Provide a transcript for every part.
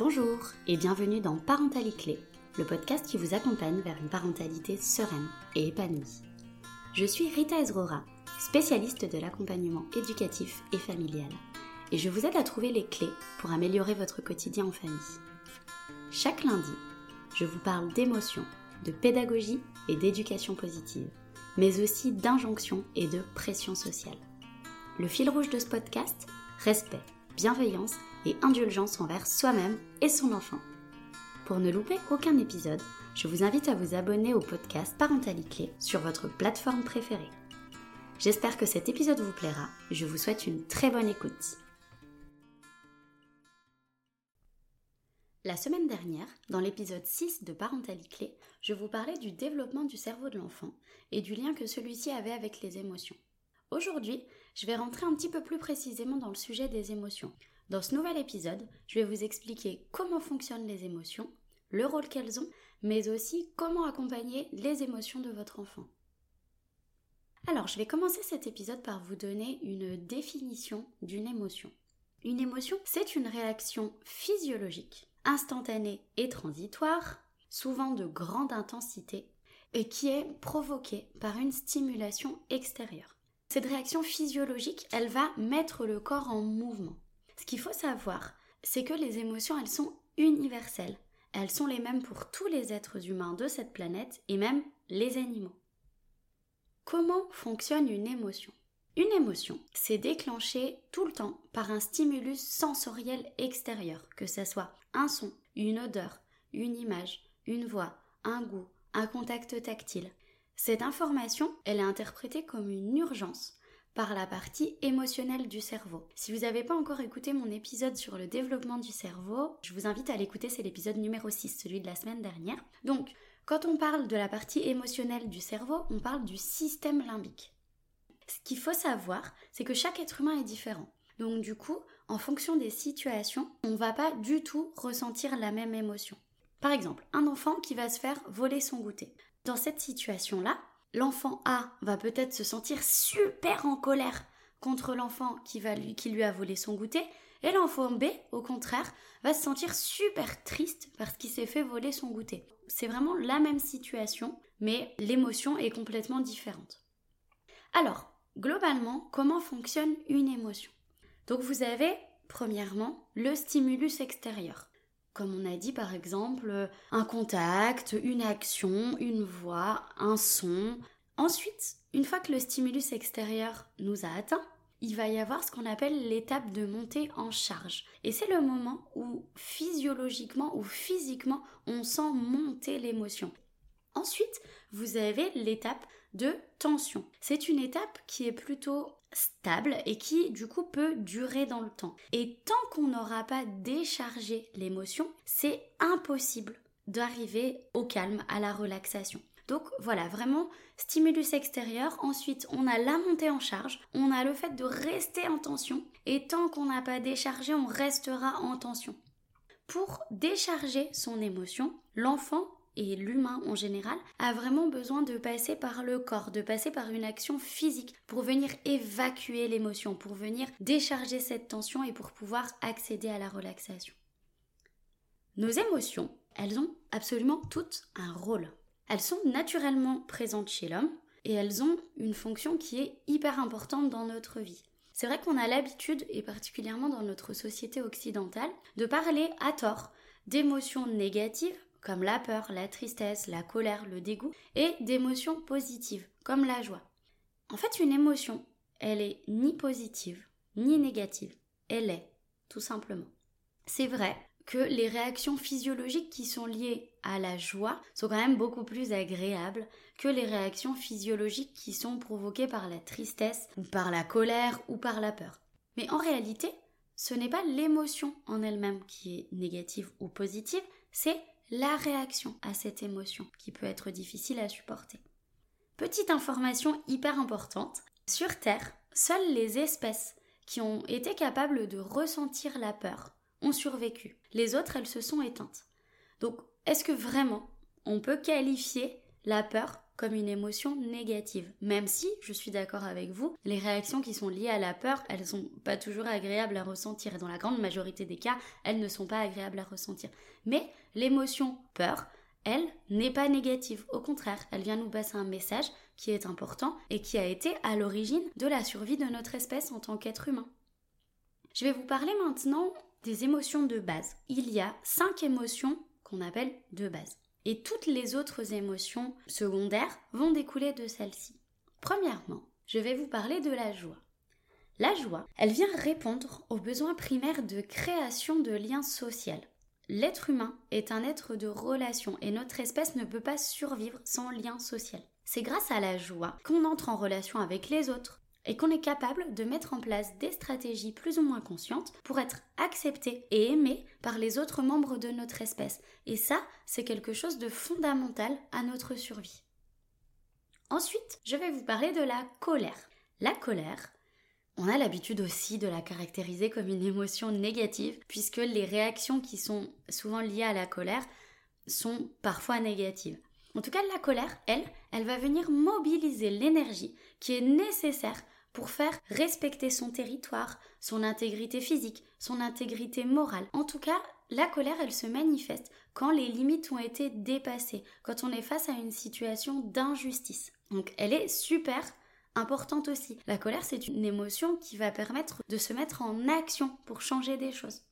Bonjour et bienvenue dans Parentalité Clé, le podcast qui vous accompagne vers une parentalité sereine et épanouie. Je suis Rita Ezrora, spécialiste de l'accompagnement éducatif et familial, et je vous aide à trouver les clés pour améliorer votre quotidien en famille. Chaque lundi, je vous parle d'émotions, de pédagogie et d'éducation positive, mais aussi d'injonctions et de pression sociale. Le fil rouge de ce podcast, respect, bienveillance et indulgence envers soi-même et son enfant. Pour ne louper aucun épisode, je vous invite à vous abonner au podcast Parentalité sur votre plateforme préférée. J'espère que cet épisode vous plaira. Je vous souhaite une très bonne écoute. La semaine dernière, dans l'épisode 6 de Parentalité, je vous parlais du développement du cerveau de l'enfant et du lien que celui-ci avait avec les émotions. Aujourd'hui, je vais rentrer un petit peu plus précisément dans le sujet des émotions. Dans ce nouvel épisode, je vais vous expliquer comment fonctionnent les émotions, le rôle qu'elles ont, mais aussi comment accompagner les émotions de votre enfant. Alors, je vais commencer cet épisode par vous donner une définition d'une émotion. Une émotion, c'est une réaction physiologique instantanée et transitoire, souvent de grande intensité, et qui est provoquée par une stimulation extérieure. Cette réaction physiologique, elle va mettre le corps en mouvement. Ce qu'il faut savoir, c'est que les émotions, elles sont universelles. Elles sont les mêmes pour tous les êtres humains de cette planète et même les animaux. Comment fonctionne une émotion? Une émotion, c'est déclenché tout le temps par un stimulus sensoriel extérieur, que ce soit un son, une odeur, une image, une voix, un goût, un contact tactile. Cette information, elle est interprétée comme une urgence par la partie émotionnelle du cerveau. Si vous n'avez pas encore écouté mon épisode sur le développement du cerveau, je vous invite à l'écouter, c'est l'épisode numéro 6, celui de la semaine dernière. Donc, quand on parle de la partie émotionnelle du cerveau, on parle du système limbique. Ce qu'il faut savoir, c'est que chaque être humain est différent. Donc du coup, en fonction des situations, on ne va pas du tout ressentir la même émotion. Par exemple, un enfant qui va se faire voler son goûter. Dans cette situation-là, l'enfant A va peut-être se sentir super en colère contre l'enfant qui, lui, a volé son goûter, et l'enfant B, au contraire, va se sentir super triste parce qu'il s'est fait voler son goûter. C'est vraiment la même situation, mais l'émotion est complètement différente. Alors, globalement, comment fonctionne une émotion? Donc vous avez, premièrement, le stimulus extérieur. Comme on a dit par exemple, un contact, une action, une voix, un son. Ensuite, une fois que le stimulus extérieur nous a atteint, il va y avoir ce qu'on appelle l'étape de montée en charge. Et c'est le moment où physiologiquement ou physiquement on sent monter l'émotion. Ensuite, vous avez l'étape de tension. C'est une étape qui est plutôt stable et qui du coup peut durer dans le temps. Et tant qu'on n'aura pas déchargé l'émotion, c'est impossible d'arriver au calme, à la relaxation. Donc voilà, vraiment stimulus extérieur. Ensuite, on a la montée en charge, on a le fait de rester en tension et tant qu'on n'a pas déchargé, on restera en tension. Pour décharger son émotion, l'enfant et l'humain en général a vraiment besoin de passer par le corps, de passer par une action physique pour venir évacuer l'émotion, pour venir décharger cette tension et pour pouvoir accéder à la relaxation. Nos émotions, elles ont absolument toutes un rôle. Elles sont naturellement présentes chez l'homme et elles ont une fonction qui est hyper importante dans notre vie. C'est vrai qu'on a l'habitude, et particulièrement dans notre société occidentale, de parler à tort d'émotions négatives comme la peur, la tristesse, la colère, le dégoût, et d'émotions positives, comme la joie. En fait, une émotion, elle est ni positive, ni négative. Elle est, tout simplement. C'est vrai que les réactions physiologiques qui sont liées à la joie sont quand même beaucoup plus agréables que les réactions physiologiques qui sont provoquées par la tristesse, ou par la colère, ou par la peur. Mais en réalité, ce n'est pas l'émotion en elle-même qui est négative ou positive, c'est la réaction à cette émotion qui peut être difficile à supporter. Petite information hyper importante, sur Terre, seules les espèces qui ont été capables de ressentir la peur ont survécu. Les autres, elles se sont éteintes. Donc, est-ce que vraiment on peut qualifier la peur comme une émotion négative? Même si, je suis d'accord avec vous, les réactions qui sont liées à la peur, elles sont pas toujours agréables à ressentir. Et dans la grande majorité des cas, elles ne sont pas agréables à ressentir. Mais l'émotion peur, elle, n'est pas négative. Au contraire, elle vient nous passer un message qui est important et qui a été à l'origine de la survie de notre espèce en tant qu'être humain. Je vais vous parler maintenant des émotions de base. Il y a cinq émotions qu'on appelle de base. Et toutes les autres émotions secondaires vont découler de celles-ci. Premièrement, je vais vous parler de la joie. La joie, elle vient répondre aux besoins primaires de création de liens sociaux. L'être humain est un être de relation et notre espèce ne peut pas survivre sans lien social. C'est grâce à la joie qu'on entre en relation avec les autres, et qu'on est capable de mettre en place des stratégies plus ou moins conscientes pour être accepté et aimé par les autres membres de notre espèce. Et ça, c'est quelque chose de fondamental à notre survie. Ensuite, je vais vous parler de la colère. La colère, on a l'habitude aussi de la caractériser comme une émotion négative, puisque les réactions qui sont souvent liées à la colère sont parfois négatives. En tout cas, la colère, elle, elle va venir mobiliser l'énergie qui est nécessaire pour faire respecter son territoire, son intégrité physique, son intégrité morale. En tout cas, la colère, elle se manifeste quand les limites ont été dépassées, quand on est face à une situation d'injustice. Donc elle est super importante aussi. La colère, c'est une émotion qui va permettre de se mettre en action pour changer des choses.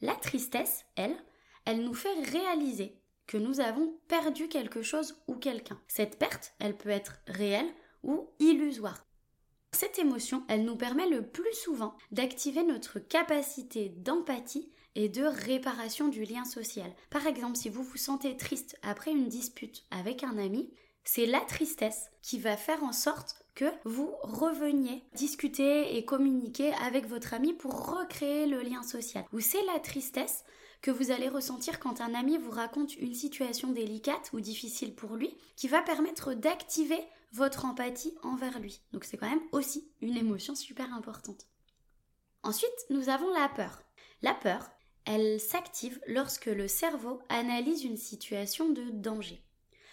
La tristesse, elle, elle nous fait réaliser que nous avons perdu quelque chose ou quelqu'un. Cette perte, elle peut être réelle ou illusoire. Cette émotion, elle nous permet le plus souvent d'activer notre capacité d'empathie et de réparation du lien social. Par exemple, si vous vous sentez triste après une dispute avec un ami, c'est la tristesse qui va faire en sorte que vous reveniez discuter et communiquer avec votre ami pour recréer le lien social. Ou c'est la tristesse que vous allez ressentir quand un ami vous raconte une situation délicate ou difficile pour lui, qui va permettre d'activer votre empathie envers lui. Donc c'est quand même aussi une émotion super importante. Ensuite, nous avons la peur. La peur, elle s'active lorsque le cerveau analyse une situation de danger.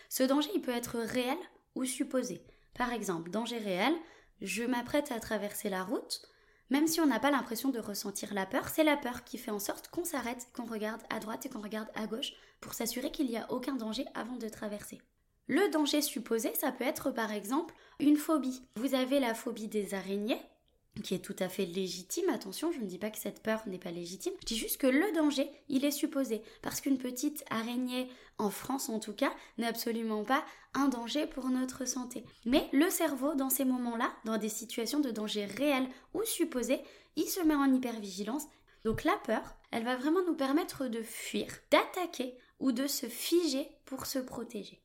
Ce danger, il peut être réel ou supposé. Par exemple, danger réel, je m'apprête à traverser la route, même si on n'a pas l'impression de ressentir la peur, c'est la peur qui fait en sorte qu'on s'arrête, qu'on regarde à droite et qu'on regarde à gauche pour s'assurer qu'il n'y a aucun danger avant de traverser. Le danger supposé, ça peut être par exemple une phobie. Vous avez la phobie des araignées, qui est tout à fait légitime. Attention, je ne dis pas que cette peur n'est pas légitime. Je dis juste que le danger, il est supposé. Parce qu'une petite araignée, en France en tout cas, n'est absolument pas un danger pour notre santé. Mais le cerveau, dans ces moments-là, dans des situations de danger réel ou supposé, il se met en hypervigilance. Donc la peur, elle va vraiment nous permettre de fuir, d'attaquer ou de se figer pour se protéger.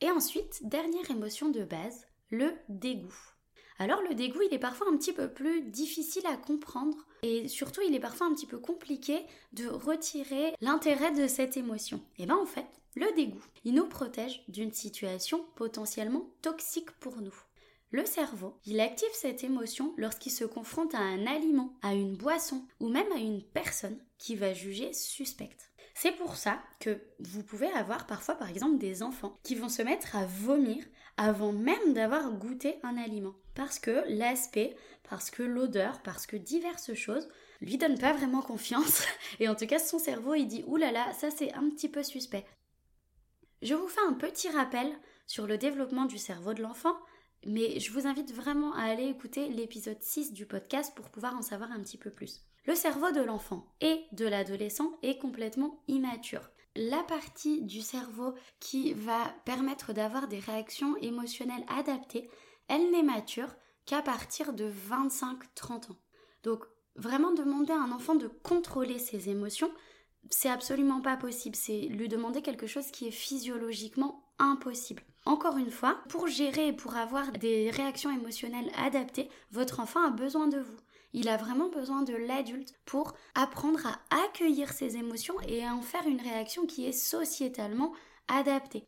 Et ensuite, dernière émotion de base, le dégoût. Alors le dégoût, il est parfois un petit peu plus difficile à comprendre et surtout il est parfois un petit peu compliqué de retirer l'intérêt de cette émotion. Et bien en fait, le dégoût, il nous protège d'une situation potentiellement toxique pour nous. Le cerveau, il active cette émotion lorsqu'il se confronte à un aliment, à une boisson ou même à une personne qui va juger suspecte. C'est pour ça que vous pouvez avoir parfois par exemple des enfants qui vont se mettre à vomir avant même d'avoir goûté un aliment. Parce que l'aspect, parce que l'odeur, parce que diverses choses lui donnent pas vraiment confiance. Et en tout cas, son cerveau, il dit oulala, ça c'est un petit peu suspect. Je vous fais un petit rappel sur le développement du cerveau de l'enfant, mais je vous invite vraiment à aller écouter l'épisode 6 du podcast pour pouvoir en savoir un petit peu plus. Le cerveau de l'enfant et de l'adolescent est complètement immature la partie du cerveau qui va permettre d'avoir des réactions émotionnelles adaptées, elle n'est mature qu'à partir de 25-30 ans. Donc vraiment demander à un enfant de contrôler ses émotions, c'est absolument pas possible. C'est lui demander quelque chose qui est physiologiquement impossible. Encore une fois, pour gérer et pour avoir des réactions émotionnelles adaptées, votre enfant a besoin de vous. Il a vraiment besoin de l'adulte pour apprendre à accueillir ses émotions et à en faire une réaction qui est sociétalement adaptée.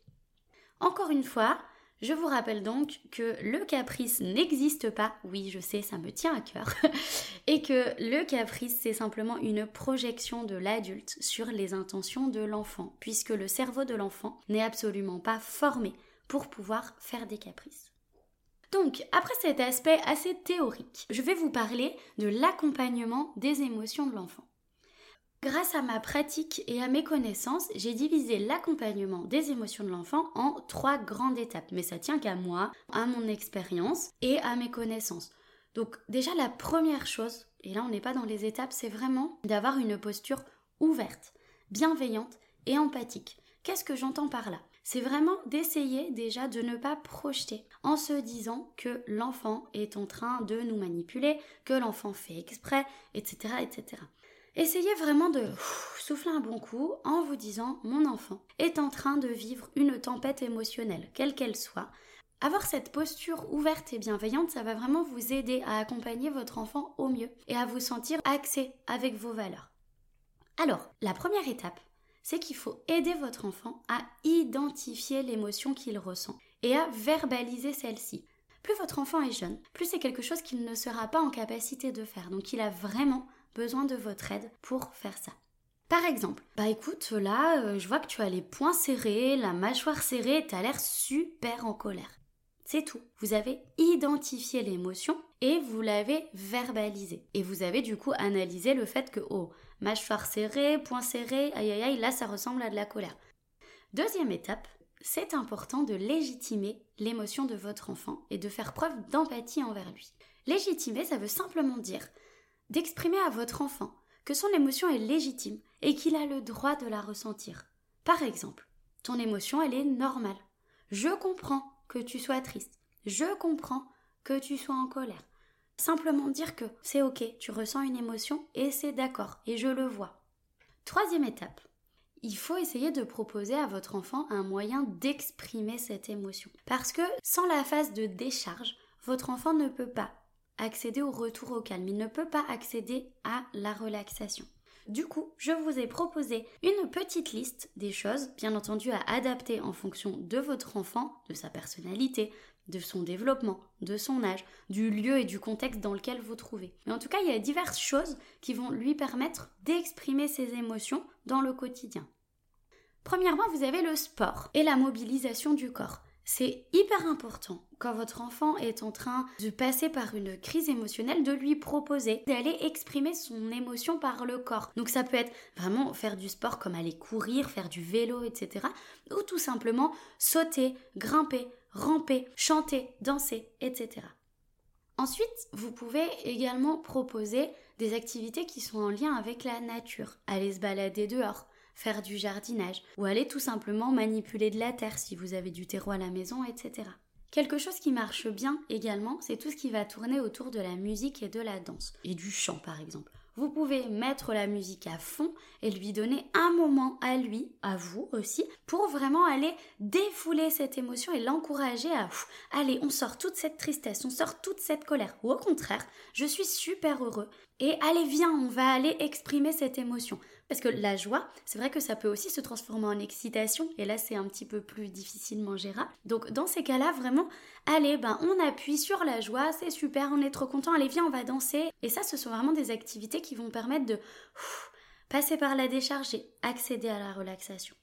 Encore une fois, je vous rappelle donc que le caprice n'existe pas, oui je sais, ça me tient à cœur, et que le caprice c'est simplement une projection de l'adulte sur les intentions de l'enfant, puisque le cerveau de l'enfant n'est absolument pas formé pour pouvoir faire des caprices. Donc, après cet aspect assez théorique, je vais vous parler de l'accompagnement des émotions de l'enfant. Grâce à ma pratique et à mes connaissances, j'ai divisé l'accompagnement des émotions de l'enfant en trois grandes étapes. Mais ça tient qu'à moi, à mon expérience et à mes connaissances. Donc déjà la première chose, et là on n'est pas dans les étapes, c'est vraiment d'avoir une posture ouverte, bienveillante et empathique. Qu'est-ce que j'entends par là? C'est vraiment d'essayer déjà de ne pas projeter en se disant que l'enfant est en train de nous manipuler, que l'enfant fait exprès, etc. etc. Essayez vraiment de souffler un bon coup en vous disant mon enfant est en train de vivre une tempête émotionnelle, quelle qu'elle soit. Avoir cette posture ouverte et bienveillante, ça va vraiment vous aider à accompagner votre enfant au mieux et à vous sentir axé avec vos valeurs. Alors, la première étape, c'est qu'il faut aider votre enfant à identifier l'émotion qu'il ressent et à verbaliser celle-ci. Plus votre enfant est jeune, plus c'est quelque chose qu'il ne sera pas en capacité de faire. Donc il a vraiment besoin de votre aide pour faire ça. Par exemple, bah écoute, là, euh, je vois que tu as les poings serrés, la mâchoire serrée, tu as l'air super en colère. C'est tout. Vous avez identifié l'émotion et vous l'avez verbalisé. Et vous avez du coup analysé le fait que, oh, mâchoire serrée, poings serrés, aïe aïe aïe, là ça ressemble à de la colère. Deuxième étape, c'est important de légitimer l'émotion de votre enfant et de faire preuve d'empathie envers lui. Légitimer, ça veut simplement dire d'exprimer à votre enfant que son émotion est légitime et qu'il a le droit de la ressentir. Par exemple, ton émotion, elle est normale. Je comprends que tu sois triste. Je comprends que tu sois en colère. Simplement dire que c'est ok, tu ressens une émotion et c'est d'accord, et je le vois. Troisième étape, il faut essayer de proposer à votre enfant un moyen d'exprimer cette émotion. Parce que sans la phase de décharge, votre enfant ne peut pas accéder au retour au calme, il ne peut pas accéder à la relaxation. Du coup, je vous ai proposé une petite liste des choses, bien entendu à adapter en fonction de votre enfant, de sa personnalité, de son développement, de son âge, du lieu et du contexte dans lequel vous trouvez. Mais en tout cas, il y a diverses choses qui vont lui permettre d'exprimer ses émotions dans le quotidien. Premièrement, vous avez le sport et la mobilisation du corps. C'est hyper important quand votre enfant est en train de passer par une crise émotionnelle de lui proposer d'aller exprimer son émotion par le corps. Donc ça peut être vraiment faire du sport comme aller courir, faire du vélo, etc. Ou tout simplement sauter, grimper, ramper, chanter, danser, etc. Ensuite, vous pouvez également proposer des activités qui sont en lien avec la nature. Aller se balader dehors, faire du jardinage, ou aller tout simplement manipuler de la terre si vous avez du terreau à la maison, etc. Quelque chose qui marche bien également, c'est tout ce qui va tourner autour de la musique et de la danse, et du chant par exemple. Vous pouvez mettre la musique à fond et lui donner un moment à lui, à vous aussi, pour vraiment aller défouler cette émotion et l'encourager à allez, on sort toute cette tristesse, on sort toute cette colère. Ou au contraire, je suis super heureux et allez, viens, on va aller exprimer cette émotion. Parce que la joie, c'est vrai que ça peut aussi se transformer en excitation, et là c'est un petit peu plus difficilement gérable. Donc dans ces cas-là, vraiment, allez, ben on appuie sur la joie, c'est super, on est trop content, allez viens, on va danser. Et ça, ce sont vraiment des activités qui vont permettre de passer par la décharge et accéder à la relaxation.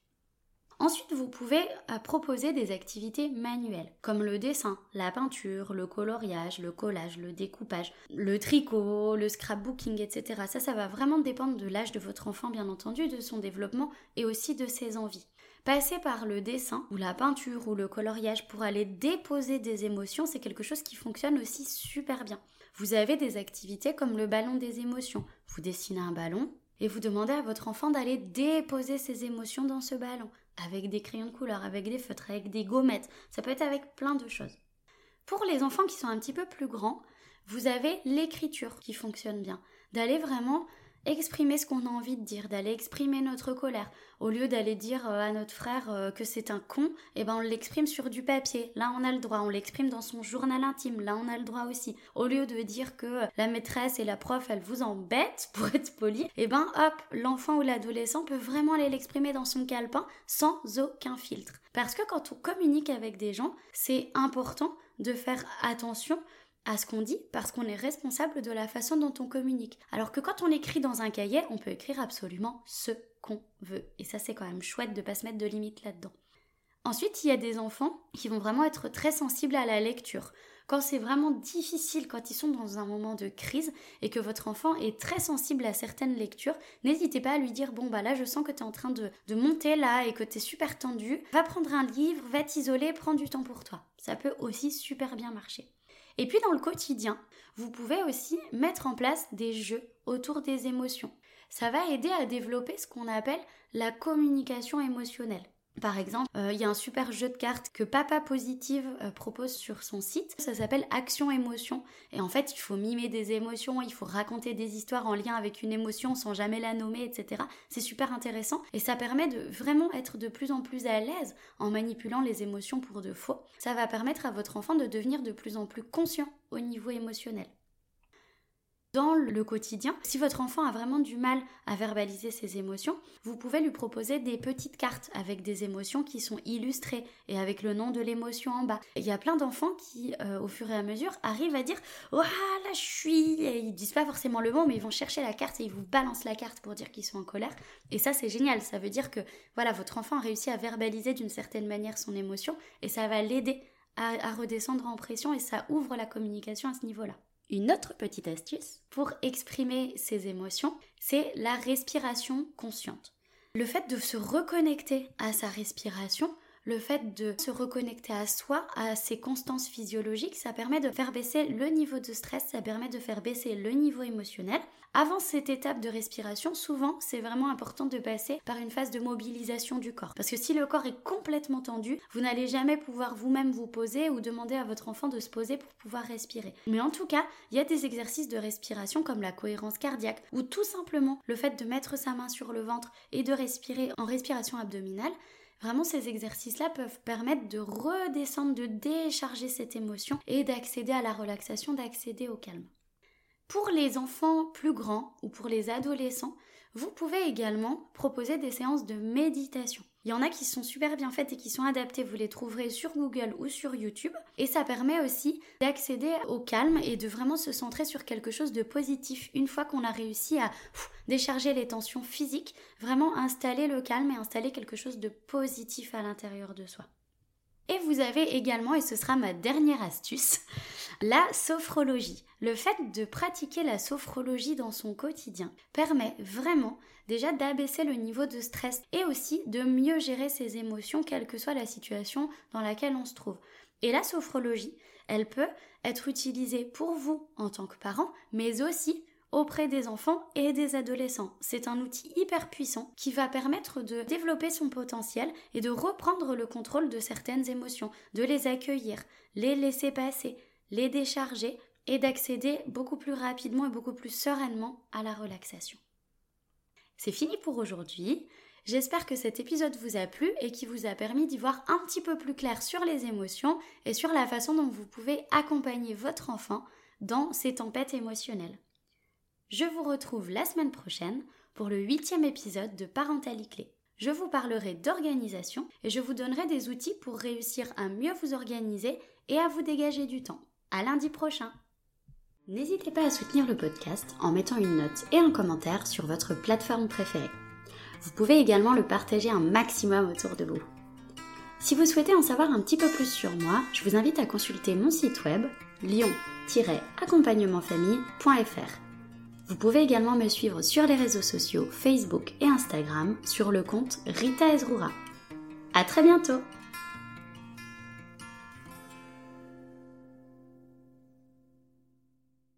Ensuite, vous pouvez euh, proposer des activités manuelles, comme le dessin, la peinture, le coloriage, le collage, le découpage, le tricot, le scrapbooking, etc. Ça, ça va vraiment dépendre de l'âge de votre enfant, bien entendu, de son développement et aussi de ses envies. Passer par le dessin ou la peinture ou le coloriage pour aller déposer des émotions, c'est quelque chose qui fonctionne aussi super bien. Vous avez des activités comme le ballon des émotions. Vous dessinez un ballon et vous demandez à votre enfant d'aller déposer ses émotions dans ce ballon avec des crayons de couleur, avec des feutres, avec des gommettes. Ça peut être avec plein de choses. Pour les enfants qui sont un petit peu plus grands, vous avez l'écriture qui fonctionne bien. D'aller vraiment exprimer ce qu'on a envie de dire, d'aller exprimer notre colère. Au lieu d'aller dire euh, à notre frère euh, que c'est un con, eh ben on l'exprime sur du papier. Là, on a le droit. On l'exprime dans son journal intime. Là, on a le droit aussi. Au lieu de dire que la maîtresse et la prof, elles vous embêtent, pour être poli, eh ben hop, l'enfant ou l'adolescent peut vraiment aller l'exprimer dans son calepin sans aucun filtre. Parce que quand on communique avec des gens, c'est important de faire attention à ce qu'on dit parce qu'on est responsable de la façon dont on communique. Alors que quand on écrit dans un cahier, on peut écrire absolument ce qu'on veut. Et ça, c'est quand même chouette de pas se mettre de limites là-dedans. Ensuite, il y a des enfants qui vont vraiment être très sensibles à la lecture. Quand c'est vraiment difficile, quand ils sont dans un moment de crise et que votre enfant est très sensible à certaines lectures, n'hésitez pas à lui dire bon bah là je sens que tu es en train de, de, monter là et que tu es super tendu, va prendre un livre, va t'isoler, prends du temps pour toi. Ça peut aussi super bien marcher. Et puis dans le quotidien, vous pouvez aussi mettre en place des jeux autour des émotions. Ça va aider à développer ce qu'on appelle la communication émotionnelle. Par exemple, euh, il y a un super jeu de cartes que Papa Positive euh, propose sur son site. Ça s'appelle Action Émotion. Et en fait, il faut mimer des émotions, il faut raconter des histoires en lien avec une émotion sans jamais la nommer, etc. C'est super intéressant et ça permet de vraiment être de plus en plus à l'aise en manipulant les émotions pour de faux. Ça va permettre à votre enfant de devenir de plus en plus conscient au niveau émotionnel dans le quotidien. Si votre enfant a vraiment du mal à verbaliser ses émotions, vous pouvez lui proposer des petites cartes avec des émotions qui sont illustrées et avec le nom de l'émotion en bas. Il y a plein d'enfants qui, euh, au fur et à mesure, arrivent à dire Oh là, je suis. Et ils disent pas forcément le mot, mais ils vont chercher la carte et ils vous balancent la carte pour dire qu'ils sont en colère. Et ça, c'est génial. Ça veut dire que voilà, votre enfant a réussi à verbaliser d'une certaine manière son émotion et ça va l'aider à redescendre en pression et ça ouvre la communication à ce niveau-là. Une autre petite astuce pour exprimer ses émotions, c'est la respiration consciente. Le fait de se reconnecter à sa respiration le fait de se reconnecter à soi, à ses constances physiologiques, ça permet de faire baisser le niveau de stress, ça permet de faire baisser le niveau émotionnel. Avant cette étape de respiration, souvent, c'est vraiment important de passer par une phase de mobilisation du corps. Parce que si le corps est complètement tendu, vous n'allez jamais pouvoir vous-même vous poser ou demander à votre enfant de se poser pour pouvoir respirer. Mais en tout cas, il y a des exercices de respiration comme la cohérence cardiaque ou tout simplement le fait de mettre sa main sur le ventre et de respirer en respiration abdominale Vraiment, ces exercices-là peuvent permettre de redescendre, de décharger cette émotion et d'accéder à la relaxation, d'accéder au calme. Pour les enfants plus grands ou pour les adolescents, vous pouvez également proposer des séances de méditation. Il y en a qui sont super bien faites et qui sont adaptées, vous les trouverez sur Google ou sur YouTube. Et ça permet aussi d'accéder au calme et de vraiment se centrer sur quelque chose de positif. Une fois qu'on a réussi à décharger les tensions physiques, vraiment installer le calme et installer quelque chose de positif à l'intérieur de soi. Et vous avez également, et ce sera ma dernière astuce, la sophrologie. Le fait de pratiquer la sophrologie dans son quotidien permet vraiment déjà d'abaisser le niveau de stress et aussi de mieux gérer ses émotions, quelle que soit la situation dans laquelle on se trouve. Et la sophrologie, elle peut être utilisée pour vous en tant que parent, mais aussi auprès des enfants et des adolescents. C'est un outil hyper puissant qui va permettre de développer son potentiel et de reprendre le contrôle de certaines émotions, de les accueillir, les laisser passer, les décharger et d'accéder beaucoup plus rapidement et beaucoup plus sereinement à la relaxation. C'est fini pour aujourd'hui. J'espère que cet épisode vous a plu et qui vous a permis d'y voir un petit peu plus clair sur les émotions et sur la façon dont vous pouvez accompagner votre enfant dans ces tempêtes émotionnelles. Je vous retrouve la semaine prochaine pour le huitième épisode de Parentalité. Je vous parlerai d'organisation et je vous donnerai des outils pour réussir à mieux vous organiser et à vous dégager du temps. À lundi prochain! N'hésitez pas à soutenir le podcast en mettant une note et un commentaire sur votre plateforme préférée. Vous pouvez également le partager un maximum autour de vous. Si vous souhaitez en savoir un petit peu plus sur moi, je vous invite à consulter mon site web lion-accompagnementfamille.fr vous pouvez également me suivre sur les réseaux sociaux Facebook et Instagram sur le compte Rita Ezrura. À très bientôt